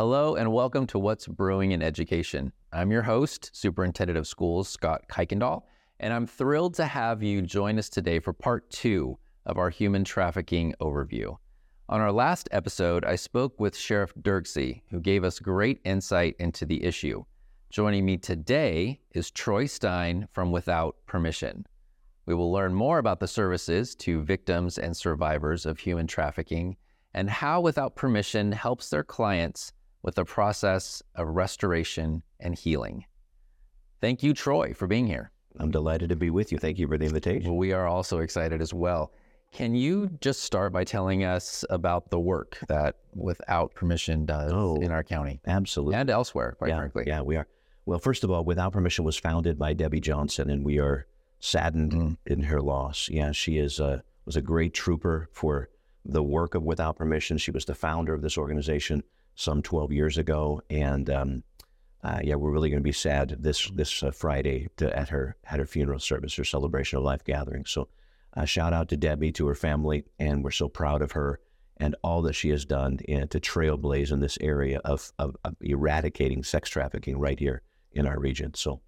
Hello and welcome to What's Brewing in Education. I'm your host, Superintendent of Schools Scott Kuykendall, and I'm thrilled to have you join us today for part two of our human trafficking overview. On our last episode, I spoke with Sheriff Dirkse, who gave us great insight into the issue. Joining me today is Troy Stein from Without Permission. We will learn more about the services to victims and survivors of human trafficking and how Without Permission helps their clients with the process of restoration and healing. Thank you, Troy, for being here. I'm delighted to be with you. Thank you for the invitation. Well, we are also excited as well. Can you just start by telling us about the work that Without Permission does Oh, in our county Absolutely. and elsewhere, quite yeah, frankly? yeah, we are. Well, first of all, Without Permission was founded by Debbie Johnson, and we are saddened Mm. in her loss. Yeah, she is a, was a great trooper for the work of Without Permission. She was the founder of this organization some 12 years ago, and um, uh, yeah, we're really going to be sad this this uh, Friday to, at her at her funeral service, her celebration of life gathering. So, uh, shout out to Debbie, to her family, and we're so proud of her and all that she has done in, to trailblaze in this area of, of, of eradicating sex trafficking right here in our region. So,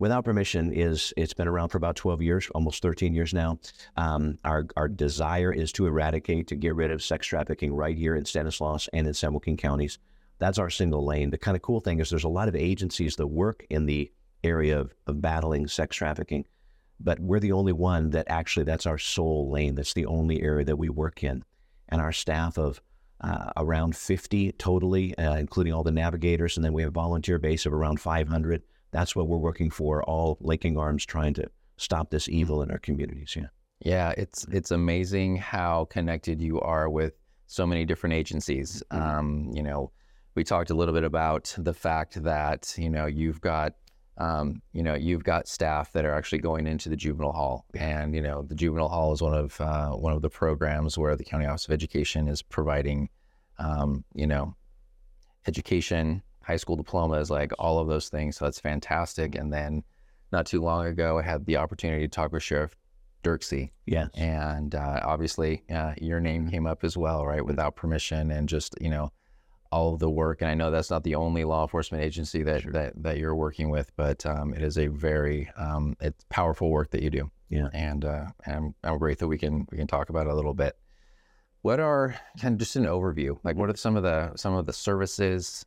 Without Permission is it's been around for about 12 years, almost 13 years now. Um, our our desire is to eradicate, to get rid of sex trafficking right here in Stanislaus and in San Joaquin counties. That's our single lane. The kind of cool thing is there's a lot of agencies that work in the area of, of battling sex trafficking, but we're the only one that actually that's our sole lane. That's the only area that we work in, and our staff of uh, around 50 totally, uh, including all the navigators, and then we have a volunteer base of around 500. That's what we're working for, all linking arms, trying to stop this evil in our communities. Yeah. Yeah, it's it's amazing how connected you are with so many different agencies. Um, you know, we talked a little bit about the fact that you know you've got um, you know you've got staff that are actually going into the juvenile hall, and you know the juvenile hall is one of uh, one of the programs where the county office of education is providing um, you know education, high school diplomas, like all of those things. So that's fantastic. And then not too long ago, I had the opportunity to talk with Sheriff Dirkse Yes. and uh, obviously uh, your name came up as well, right? Without permission and just you know all of the work. And I know that's not the only law enforcement agency that that, that you're working with, but um, it is a very um, it's powerful work that you do. Yeah. And uh, and I'm, I'm great that we can we can talk about it a little bit. What are kind of just an overview? Like, what are some of the some of the services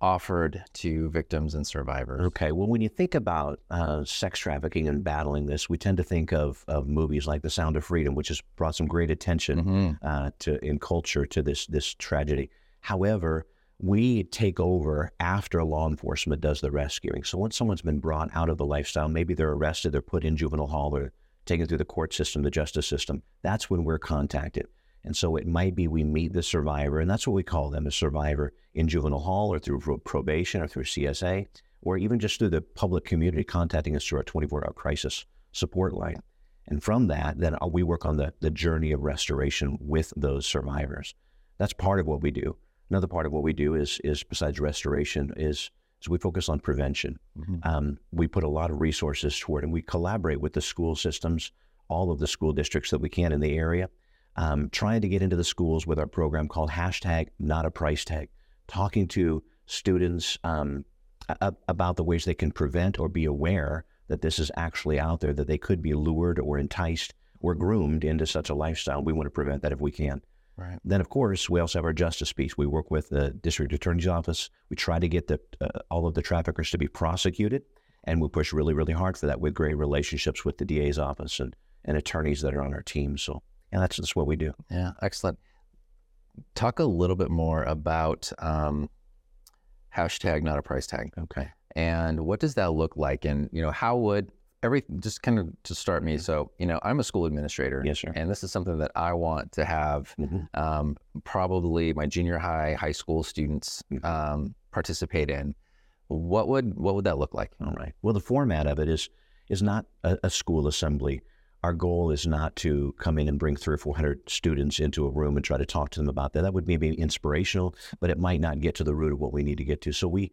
offered to victims and survivors? Okay. Well, when you think about uh, sex trafficking and battling this, we tend to think of, of movies like The Sound of Freedom, which has brought some great attention Mhm. uh, to in culture to this this tragedy. However, we take over after law enforcement does the rescuing. So once someone's been brought out of the lifestyle, maybe they're arrested, they're put in juvenile hall, or taken through the court system, the justice system. That's when we're contacted. And so it might be we meet the survivor, and that's what we call them a survivor in juvenile hall or through probation or through CSA, or even just through the public community contacting us through our 24 hour crisis support line. And from that, then uh, we work on the, the journey of restoration with those survivors. That's part of what we do. Another part of what we do is, is besides restoration, is, is we focus on prevention. Mhm. Um, we put a lot of resources toward, and we collaborate with the school systems, all of the school districts that we can in the area, um, trying to get into the schools with our program called hashtag Not a Price Tag, talking to students um, a- about the ways they can prevent or be aware that this is actually out there, that they could be lured or enticed or groomed into such a lifestyle. We want to prevent that if we can. Right. Then, of course, we also have our justice piece. We work with the district attorney's office. We try to get the, uh, all of the traffickers to be prosecuted, and we push really, really hard for that with great relationships with the DA's office and, and attorneys that are on our team. So, and that's just what we do. Yeah, excellent. Talk a little bit more about um, hashtag not a price tag, Okay. and what does that look like, and you know how would every just kind of to start me. So you know I'm a school administrator, Yes, sir. and this is something that I want to have Mhm. um, probably my junior high, high school students Mhm. um, participate in. What would what would that look like? All right. Well, the format of it is is not a, a school assembly. Our goal is not to come in and bring three or four hundred students into a room and try to talk to them about that. That would maybe be inspirational, but it might not get to the root of what we need to get to. So we,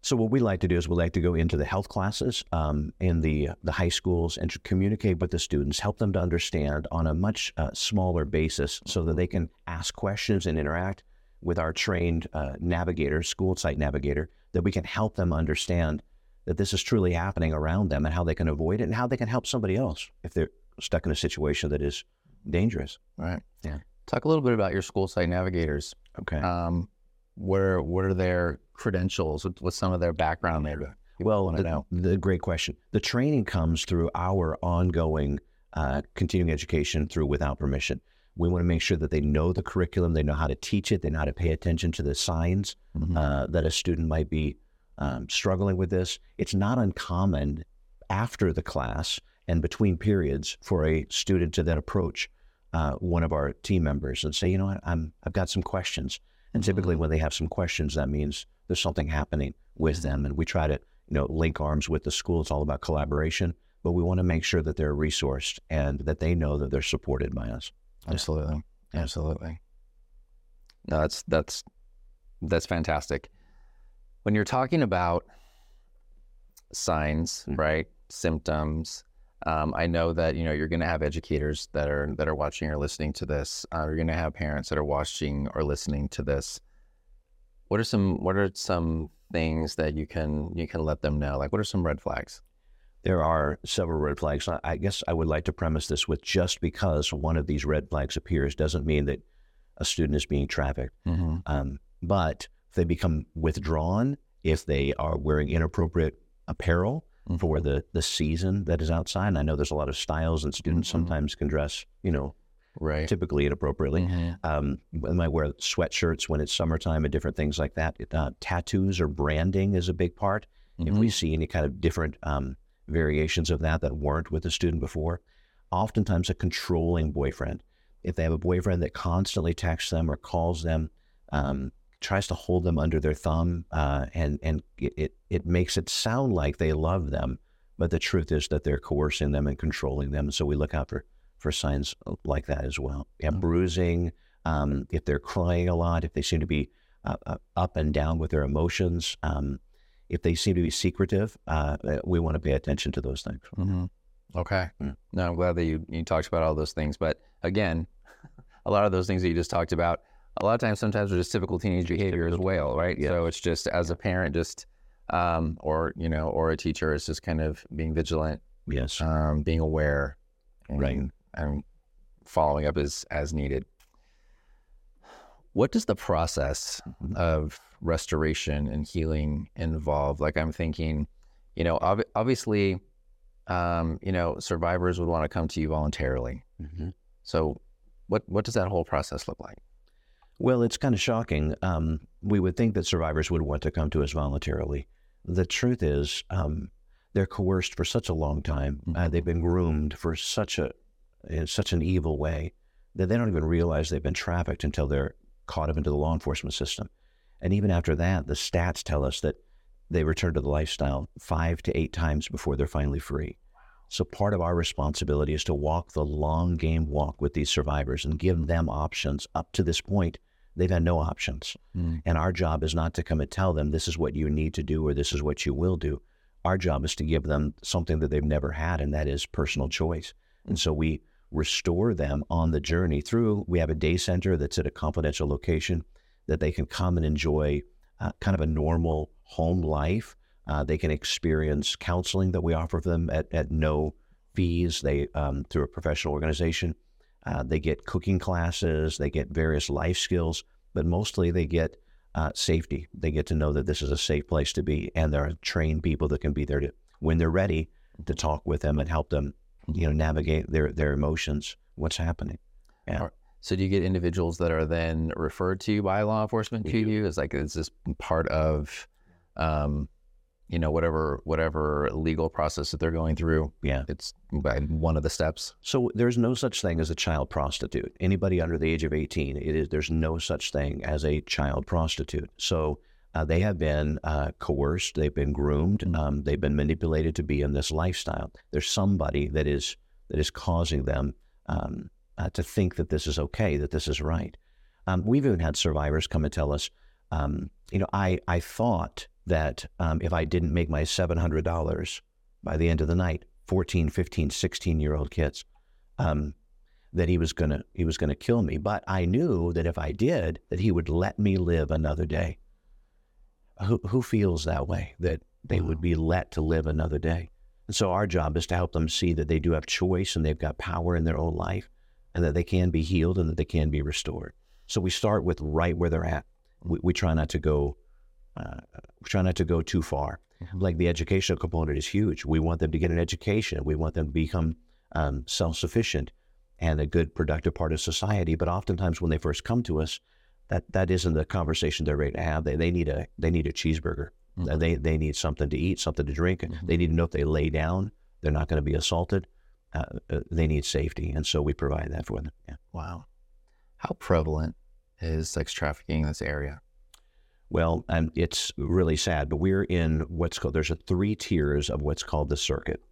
so what we like to do is we like to go into the health classes um, in the the high schools and to communicate with the students, help them to understand on a much uh, smaller basis, so that they can ask questions and interact with our trained uh, navigator, school site navigator, that we can help them understand that this is truly happening around them and how they can avoid it and how they can help somebody else if they're stuck in a situation that is dangerous. Right. Yeah. Talk a little bit about your school site navigators. Okay. Um, what are what are their credentials? What, what's some of their background there? well, the, know. the great question. The training comes through our ongoing uh, continuing education through without permission. We want to make sure that they know the curriculum, they know how to teach it, they know how to pay attention to the signs Mhm. uh, that a student might be um, struggling with this. It's not uncommon after the class and between periods for a student to then approach uh, one of our team members and say, you know what, I'm I've got some questions. And typically, Mhm. when they have some questions, that means there's something happening with them, and we try to you know link arms with the school. It's all about collaboration, but we want to make sure that they're resourced and that they know that they're supported by us. Absolutely. Absolutely. No, that's that's that's fantastic. When you're talking about signs, Mhm. right? Symptoms. Um, I know that you know you're going to have educators that are that are watching or listening to this. Uh, you're going to have parents that are watching or listening to this. What are some What are some things that you can you can let them know? Like, what are some red flags? There are several red flags. I- I guess I would like to premise this with just because one of these red flags appears doesn't mean that a student is being trafficked. Mm-hmm. Um, but if they become withdrawn, if they are wearing inappropriate apparel for the, the season that is outside, and I know there's a lot of styles, and students Mhm. sometimes can dress, you know, right. typically inappropriately. Mhm. Um, they might wear sweatshirts when it's summertime and different things like that. Uh, tattoos or branding is a big part. If we see any kind of different um, variations of that that weren't with the student before, oftentimes a controlling boyfriend. If they have a boyfriend that constantly texts them or calls them, um, tries to hold them under their thumb, uh, and and it, it makes it sound like they love them, but the truth is that they're coercing them and controlling them. So we look out for for signs like that as well. Yeah, Mm. bruising. Um, if they're crying a lot, if they seem to be uh, uh, up and down with their emotions, um, if they seem to be secretive, uh, uh, we want to pay attention to those things. hmm Okay. Mm. No, I'm glad that you, you talked about all those things. But again, a lot of those things that you just talked about, a lot of times, sometimes are just typical teenage behavior as well, right? Yeah. So it's just as a parent, just um, or you know, or a teacher, it's just kind of being vigilant, Yes. um, being aware, and, Right. and following up as as needed. What does the process Mhm. of restoration and healing involve? Like I'm thinking, you know, ob- obviously, um, you know, survivors would want to come to you voluntarily. Mhm. So, what what does that whole process look like? Well, it's kind of shocking. Um, we would think that survivors would want to come to us voluntarily. The truth is, um, they're coerced for such a long time. Uh, Mhm. they've been groomed for such a in such an evil way that they don't even realize they've been trafficked until they're caught up into the law enforcement system. And even after that, the stats tell us that they return to the lifestyle five to eight times before they're finally free. So part of our responsibility is to walk the long game walk with these survivors and give them options. Up to this point, they've had no options. And our job is not to come and tell them this is what you need to do or this is what you will do. Our job is to give them something that they've never had, and that is personal choice. And so we restore them on the journey through. We have a day center that's at a confidential location that they can come and enjoy uh, kind of a normal home life. Uh, they can experience counseling that we offer them at, at no fees. They um, through a professional organization. Uh, they get cooking classes. They get various life skills, but mostly they get uh, safety. They get to know that this is a safe place to be, and there are trained people that can be there to when they're ready to talk with them and help them, you know, navigate their their emotions. What's happening? Yeah. So, do you get individuals that are then referred to by law enforcement We to do. you? Is like is this part of, um, you know, whatever whatever legal process that they're going through? Yeah. It's one of the steps. So there's no such thing as a child prostitute. Anybody under the age of 18, it is there's no such thing as a child prostitute. So uh, they have been uh, coerced, they've been groomed, Mm. um, they've been manipulated to be in this lifestyle. There's somebody that is that is causing them um, uh, to think that this is okay, that this is right. Um, we've even had survivors come and tell us, um, you know, I I thought that um, if I didn't make my $700 by the end of the night, 14, 15, 16 year old kids, um, that he was gonna he was gonna kill me. But I knew that if I did, that he would let me live another day. Who who feels that way? That they would be let to live another day. And so our job is to help them see that they do have choice and they've got power in their own life and that they can be healed and that they can be restored. So we start with right where they're at. We, we try not to go, uh, try not to go too far. Mhm. Like the educational component is huge. We want them to get an education. We want them to become um, self-sufficient and a good, productive part of society. But oftentimes, when they first come to us, that that isn't the conversation they're ready to have. They they need a they need a cheeseburger. Mhm. Uh, They they need something to eat, something to drink. Mhm. They need to know if they lay down, they're not going to be assaulted. Uh, uh, they need safety, and so we provide that for them. Yeah. Wow. How prevalent is sex trafficking in this area? Well, and it's really sad, but we're in what's called, there's a three tiers of what's called the circuit.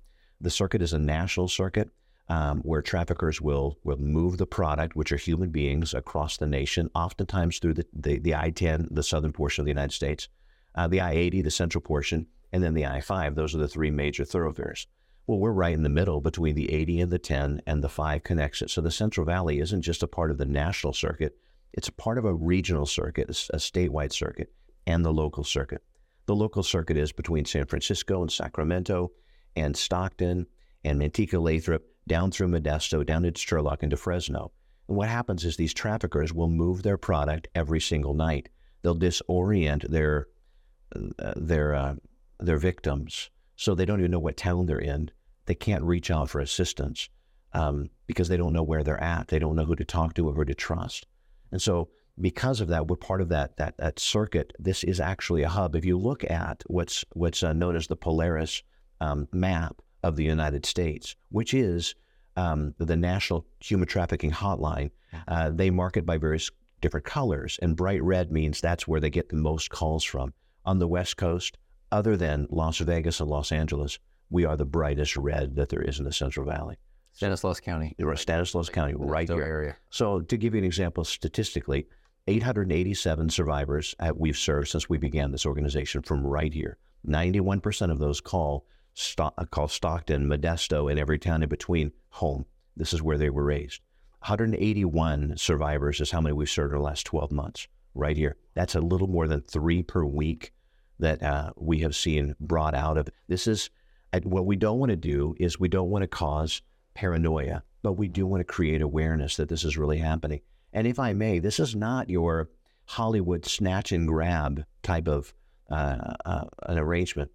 The circuit is a national circuit um, where traffickers will, will move the product, which are human beings, across the nation, oftentimes through the, the, the I 10, the southern portion of the United States, uh, the I 80, the central portion, and then the I 5. Those are the three major thoroughfares. Well, we're right in the middle between the 80 and the 10, and the 5 connects it. So the Central Valley isn't just a part of the national circuit, it's part of a regional circuit, a statewide circuit, and the local circuit. The local circuit is between San Francisco and Sacramento and Stockton and Manteca Lathrop down through Modesto, down into Turlock, into Fresno. And what happens is these traffickers will move their product every single night. They'll disorient their uh, their uh, their victims, so they don't even know what town they're in. They can't reach out for assistance um, because they don't know where they're at. They don't know who to talk to or who to trust. And so, because of that, we're part of that that that circuit. This is actually a hub. If you look at what's what's uh, known as the Polaris um, map of the United States, which is um, the National Human Trafficking Hotline, uh, they mark it by various different colors, and bright red means that's where they get the most calls from. On the West Coast, other than Las Vegas and Los Angeles, we are the brightest red that there is in the Central Valley. Stanislaus County, We're Stanislaus County, right here. area. So, to give you an example, statistically, 887 survivors we've served since we began this organization from right here. 91% of those call uh, call Stockton, Modesto, and every town in between home. This is where they were raised. 181 survivors is how many we've served in the last 12 months, right here. That's a little more than three per week that uh, we have seen brought out of. This is what we don't want to do is we don't want to cause paranoia, but we do want to create awareness that this is really happening. And if I may, this is not your Hollywood snatch and grab type of uh, uh, an arrangement.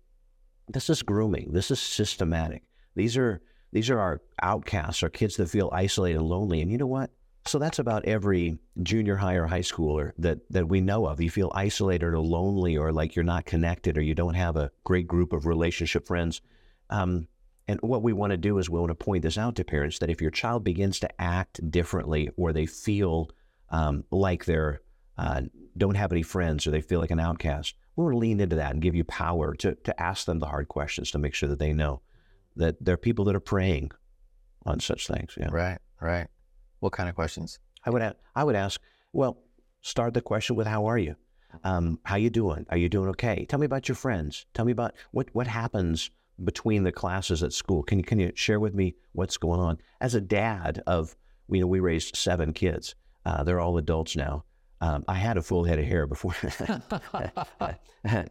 This is grooming. This is systematic. These are these are our outcasts, our kids that feel isolated and lonely. And you know what? So that's about every junior high or high schooler that that we know of. You feel isolated or lonely, or like you're not connected, or you don't have a great group of relationship friends. Um, and what we want to do is we want to point this out to parents that if your child begins to act differently, or they feel um, like they're uh, don't have any friends, or they feel like an outcast, we want to lean into that and give you power to to ask them the hard questions to make sure that they know that there are people that are preying on such things. Yeah. Right, right. What kind of questions? I would a- I would ask, well, start the question with how are you? Um, how you doing? Are you doing okay? Tell me about your friends. Tell me about what what happens between the classes at school. Can you can you share with me what's going on? As a dad of you know we raised seven kids. Uh, they're all adults now. Um, I had a full head of hair before, but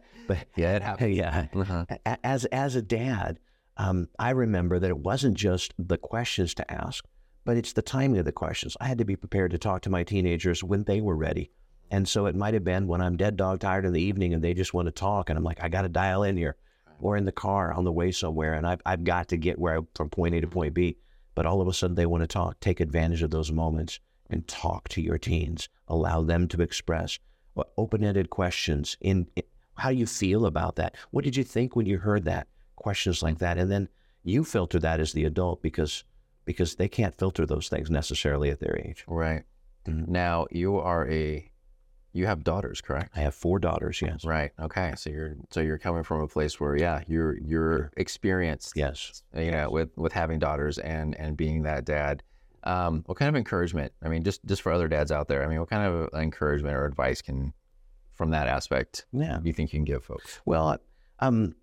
Yeah, it happens. yeah, Uh-huh. as as a dad, um, I remember that it wasn't just the questions to ask, but it's the timing of the questions. I had to be prepared to talk to my teenagers when they were ready, and so it might have been when I'm dead dog tired in the evening and they just want to talk, and I'm like, I got to dial in here, or in the car on the way somewhere, and I've I've got to get where I, from point A to point B. But all of a sudden they want to talk. Take advantage of those moments and talk to your teens. Allow them to express open-ended questions in, in how do you feel about that? What did you think when you heard that? Questions like that, and then you filter that as the adult because because they can't filter those things necessarily at their age. Right. Mhm. Now you are a, you have daughters, correct? I have four daughters. Yes. Right. Okay. So you're so you're coming from a place where yeah you're you're experienced Yes. you know with with having daughters and and being that dad. Um, what kind of encouragement? I mean, just just for other dads out there. I mean, what kind of encouragement or advice can from that aspect Yeah. you think you can give folks? Well, um,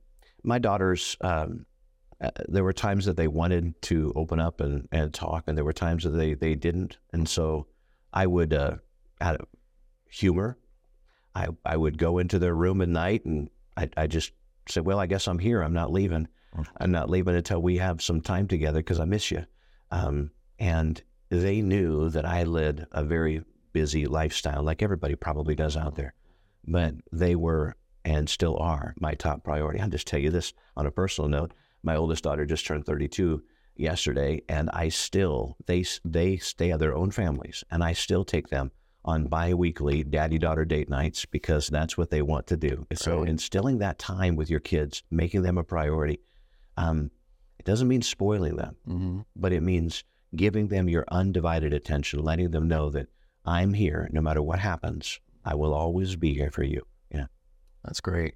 my daughters, um, uh, there were times that they wanted to open up and, and talk, and there were times that they, they didn't. And so I would, uh, out of humor, I, I would go into their room at night and I, I just say, Well, I guess I'm here. I'm not leaving. I'm not leaving until we have some time together because I miss you. Um, and they knew that I led a very busy lifestyle, like everybody probably does out there. But they were and still are my top priority. I'll just tell you this on a personal note. My oldest daughter just turned 32 yesterday, and I still they they stay at their own families, and I still take them on biweekly daddy daughter date nights because that's what they want to do. So Right. instilling that time with your kids, making them a priority, um, it doesn't mean spoiling them, Mm-hmm. but it means giving them your undivided attention, letting them know that I'm here no matter what happens. I will always be here for you. Yeah. That's great.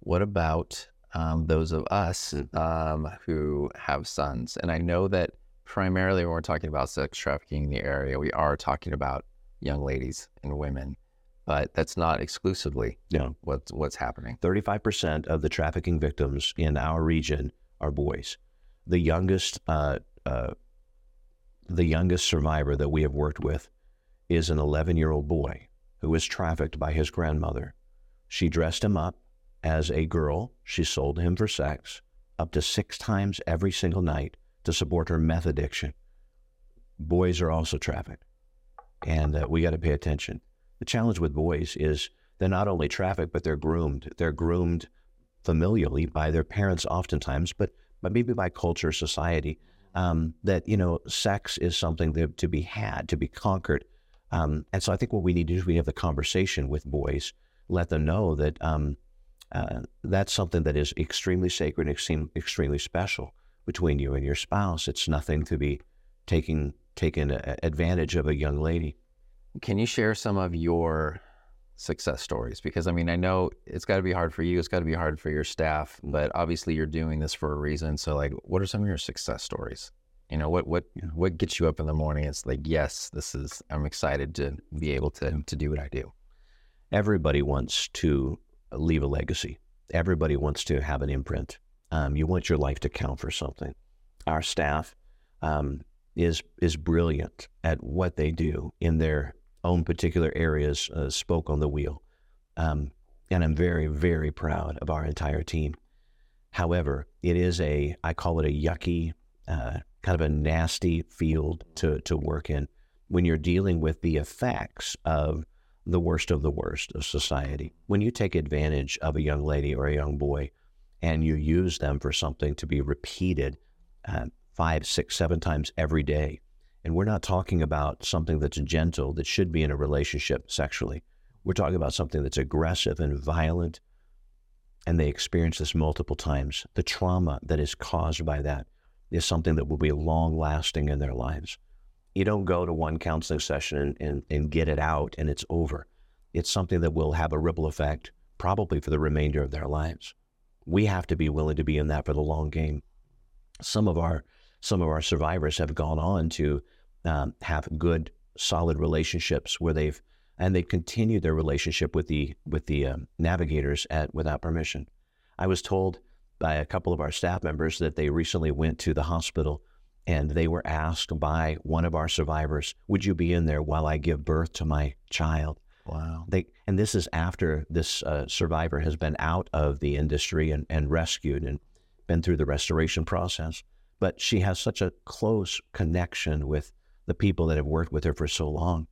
What about um, those of us um, who have sons? And I know that primarily when we're talking about sex trafficking in the area, we are talking about young ladies and women, but that's not exclusively No. what's what's happening. 35% of the trafficking victims in our region are boys. The youngest, uh, uh, the youngest survivor that we have worked with is an 11 year old boy who was trafficked by his grandmother. She dressed him up as a girl. She sold him for sex up to six times every single night to support her meth addiction. Boys are also trafficked, and uh, we got to pay attention. The challenge with boys is they're not only trafficked, but they're groomed. They're groomed familially by their parents, oftentimes, but but maybe by culture, society. Um, that you know, sex is something that, to be had, to be conquered. Um, and so I think what we need to do is we have the conversation with boys, let them know that um, uh, that's something that is extremely sacred, and extreme, extremely special between you and your spouse. It's nothing to be taking taking a- advantage of a young lady. Can you share some of your success stories? Because I mean, I know it's got to be hard for you. It's got to be hard for your staff, but obviously you're doing this for a reason. So, like, what are some of your success stories? You know, what what Yeah. what gets you up in the morning? It's like, yes, this is. I'm excited to be able to to do what I do. everybody wants to leave a legacy. Everybody wants to have an imprint. Um, you want your life to count for something. Our staff um, is is brilliant at what they do in their own particular areas. Uh, spoke on the wheel, um, and I'm very very proud of our entire team. However, it is a I call it a yucky, uh, kind of a nasty field to to work in when you're dealing with the effects of the worst of the worst of society. When you take advantage of a young lady or a young boy and you use them for something to be repeated uh, five, six, seven times every day, and we're not talking about something that's gentle that should be in a relationship sexually. We're talking about something that's aggressive and violent, and they experience this multiple times. The trauma that is caused by that is something that will be long lasting in their lives you don't go to one counseling session and, and, and get it out and it's over. It's something that will have a ripple effect probably for the remainder of their lives. We have to be willing to be in that for the long game. Some of our some of our survivors have gone on to um, have good, solid relationships where they've and they continue their relationship with the with the um, navigators at without permission. I was told by a couple of our staff members that they recently went to the hospital and they were asked by one of our survivors, "Would you be in there while I give birth to my child?" Wow. They and this is after this uh, survivor has been out of the industry and, and rescued and been through the restoration process. But she has such a close connection with the people that have worked with her for so long.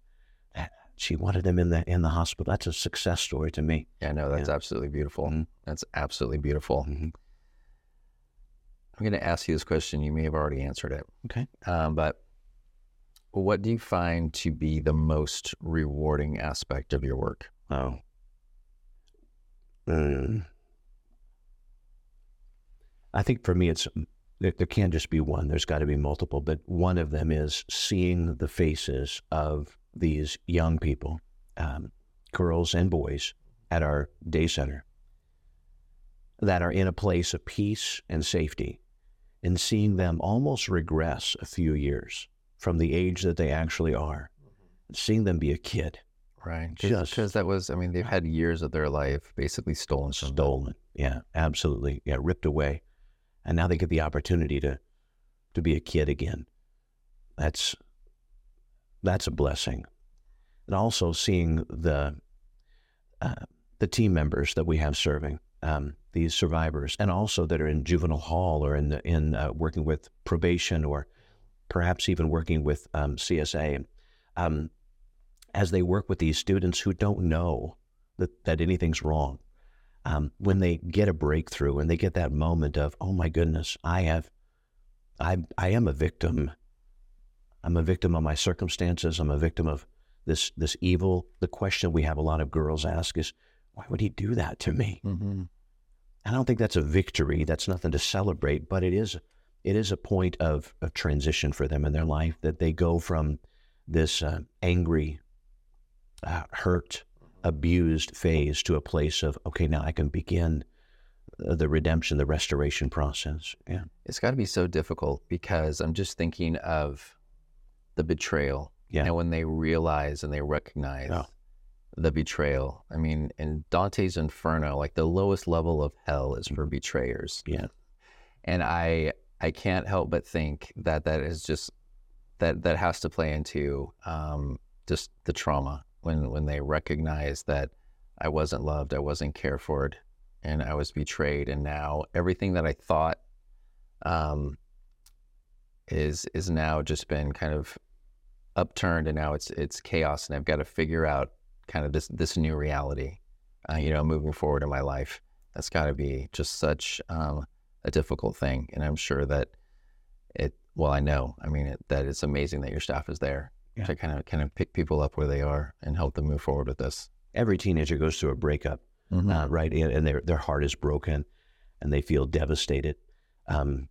that She wanted them in the in the hospital. That's a success story to me. Yeah, no, that's absolutely beautiful. Mhm. That's absolutely beautiful. Mhm. I'm going to ask you this question. You may have already answered it. Okay. Um, but what do you find to be the most rewarding aspect of your work? Oh. Mm. I think for me, it's there, there can't just be one. There's got to be multiple, but one of them is seeing the faces of these young people, um, girls and boys, at our day center that are in a place of peace and safety, and seeing them almost regress a few years from the age that they actually are, seeing them be a kid. Right. Just- Because that was, I mean, they've had years of their life basically stolen stolen. Yeah, absolutely. Yeah, ripped away. And now they get the opportunity to to be a kid again. That's that's a blessing, and also seeing the uh, the team members that we have serving um, these survivors, and also that are in juvenile hall or in the, in uh, working with probation or perhaps even working with um, CSA, um, as they work with these students who don't know that that anything's wrong. Um, when they get a breakthrough and they get that moment of, oh my goodness, I have, I I am a victim. I'm a victim of my circumstances. I'm a victim of this this evil. The question we have a lot of girls ask is, why would he do that to me? Mm-hmm. I don't think that's a victory. That's nothing to celebrate, but it is it is a point of, of transition for them in their life that they go from this uh, angry, uh, hurt, abused phase to a place of okay, now I can begin the redemption, the restoration process. Yeah, It's got to be so difficult because I'm just thinking of the betrayal. Yeah. And when they realize and they recognize Yeah. the betrayal. I mean, in Dante's Inferno, like the lowest level of hell is for betrayers. yeah, And I I can't help but think that that is just that that has to play into um, just the trauma when when they recognize that I wasn't loved, I wasn't cared for, and I was betrayed, and now everything that I thought um, is is now just been kind of upturned, and now it's it's chaos, and I've got to figure out kind of this this new reality, uh, you know, moving forward in my life. That's got to be just such um, a difficult thing, and I'm sure that it. Well, I know. I mean, it, that it's amazing that your staff is there Yeah. to kind of kind of pick people up where they are and help them move forward with this. every teenager goes through a breakup. uh, right? And, and their their heart is broken, and they feel devastated. Um,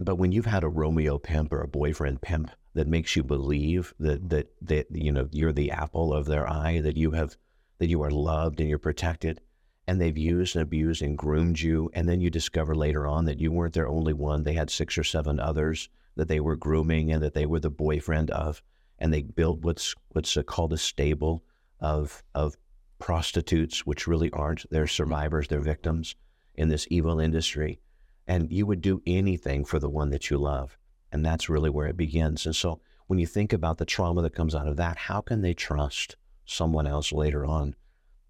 but when you've had a Romeo pimp or a boyfriend pimp that makes you believe that that that you know you're the apple of their eye, that you have that you are loved and you're protected, and they've used and abused and groomed you, and then you discover later on that you weren't their only one; they had six or seven others that they were grooming and that they were the boyfriend of, and they built what's what's uh, called a stable of of prostitutes, which really aren't. They're survivors, they're victims in this evil industry. And you would do anything for the one that you love. And that's really where it begins. And so when you think about the trauma that comes out of that, how can they trust someone else later on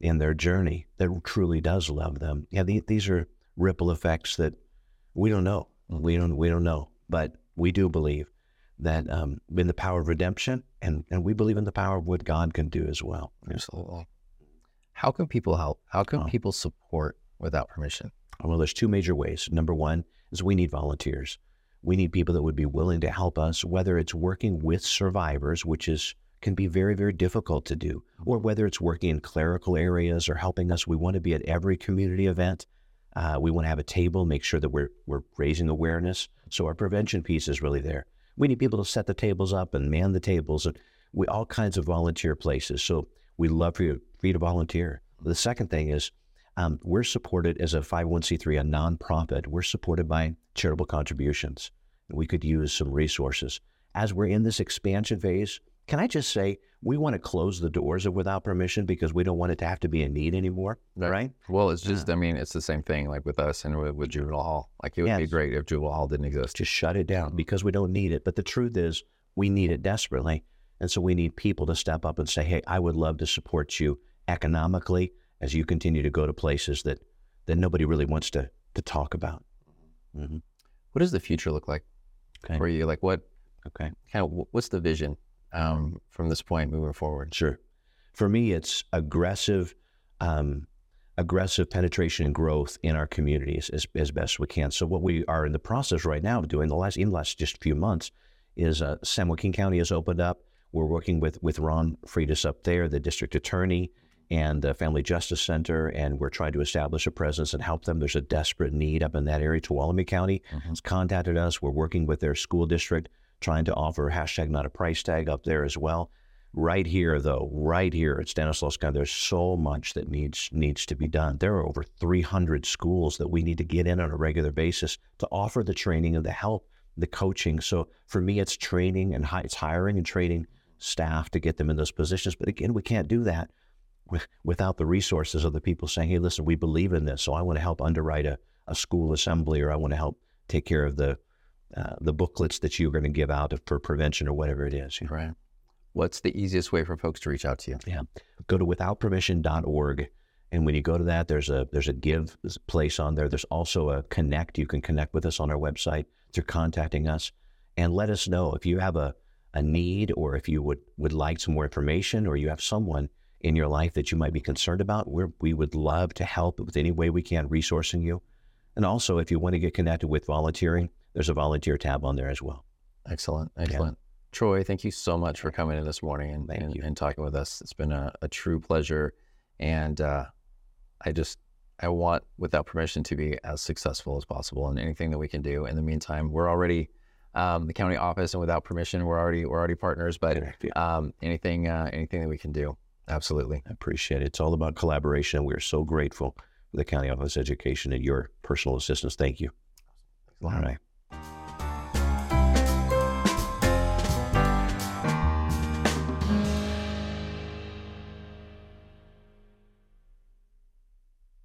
in their journey that truly does love them? Yeah, the, these are ripple effects that we don't know. We don't we don't know. But we do believe that um, in the power of redemption, and, and we believe in the power of what God can do as well. Absolutely. How can people help? How can people support without permission? Well, there's two major ways. Number one is we need volunteers. We need people that would be willing to help us, whether it's working with survivors, which is can be very, very difficult to do, or whether it's working in clerical areas or helping us. We want to be at every community event. Uh, we want to have a table, make sure that we're we're raising awareness. So our prevention piece is really there. We need people to set the tables up and man the tables, and we all kinds of volunteer places. So we love for you, for you to volunteer. The second thing is um, we're supported as a 501c3, a nonprofit. We're supported by charitable contributions. We could use some resources. As we're in this expansion phase, can I just say we want to close the doors of without permission because we don't want it to have to be a need anymore, Right. right? Well, it's just, I mean, it's the same thing like with us and with, with juvenile hall. Like it would be great if juvenile hall didn't exist. Just shut it down because we don't need it. But the truth is, we need it desperately. And so we need people to step up and say, hey, I would love to support you economically as you continue to go to places that, that nobody really wants to, to talk about. hmm What does the future look like Okay. for you? Like what Okay. kind of what's the vision um, from this point moving forward? Sure. For me, it's aggressive, um, aggressive penetration and growth in our communities as, as best we can. So what we are in the process right now of doing the last in the last just few months is uh, San Joaquin County has opened up. We're working with with Ron Freitas up there, the district attorney, and the Family Justice Center, and we're trying to establish a presence and help them. There's a desperate need up in that area. Tuolumne County has contacted us. We're working with their school district, trying to offer hashtag not a price tag up there as well. Right here, though, right here at Stanislaus County, there's so much that needs needs to be done. There are over 300 schools that we need to get in on a regular basis to offer the training and the help, the coaching. So for me, it's training and hi- it's hiring and training staff to get them in those positions. But again, we can't do that with, without the resources of the people saying, "Hey, listen, we believe in this, so I want to help underwrite a, a school assembly, or I want to help take care of the uh, the booklets that you're going to give out for prevention or whatever it is. you know. Right. What's the easiest way for folks to reach out to you? Yeah. Go to withoutpermission.org. And when you go to that, there's a there's a give place on there. There's also a connect. You can connect with us on our website through contacting us and let us know if you have a, a need or if you would, would like some more information or you have someone in your life that you might be concerned about. We're, we would love to help with any way we can, resourcing you. And also, if you want to get connected with volunteering, there's a volunteer tab on there as well. Excellent. Excellent. Troy, thank you so much for coming in this morning and, Thank and, you. and talking with us. It's been a, a true pleasure. And uh, I just, I want, without permission, to be as successful as possible in anything that we can do. In the meantime, we're already um, the county office, and without permission, we're already we're already partners. But um, anything uh, anything that we can do, absolutely. I appreciate it. It's all about collaboration. and We are so grateful for the County Office Education and your personal assistance. Thank you. All right.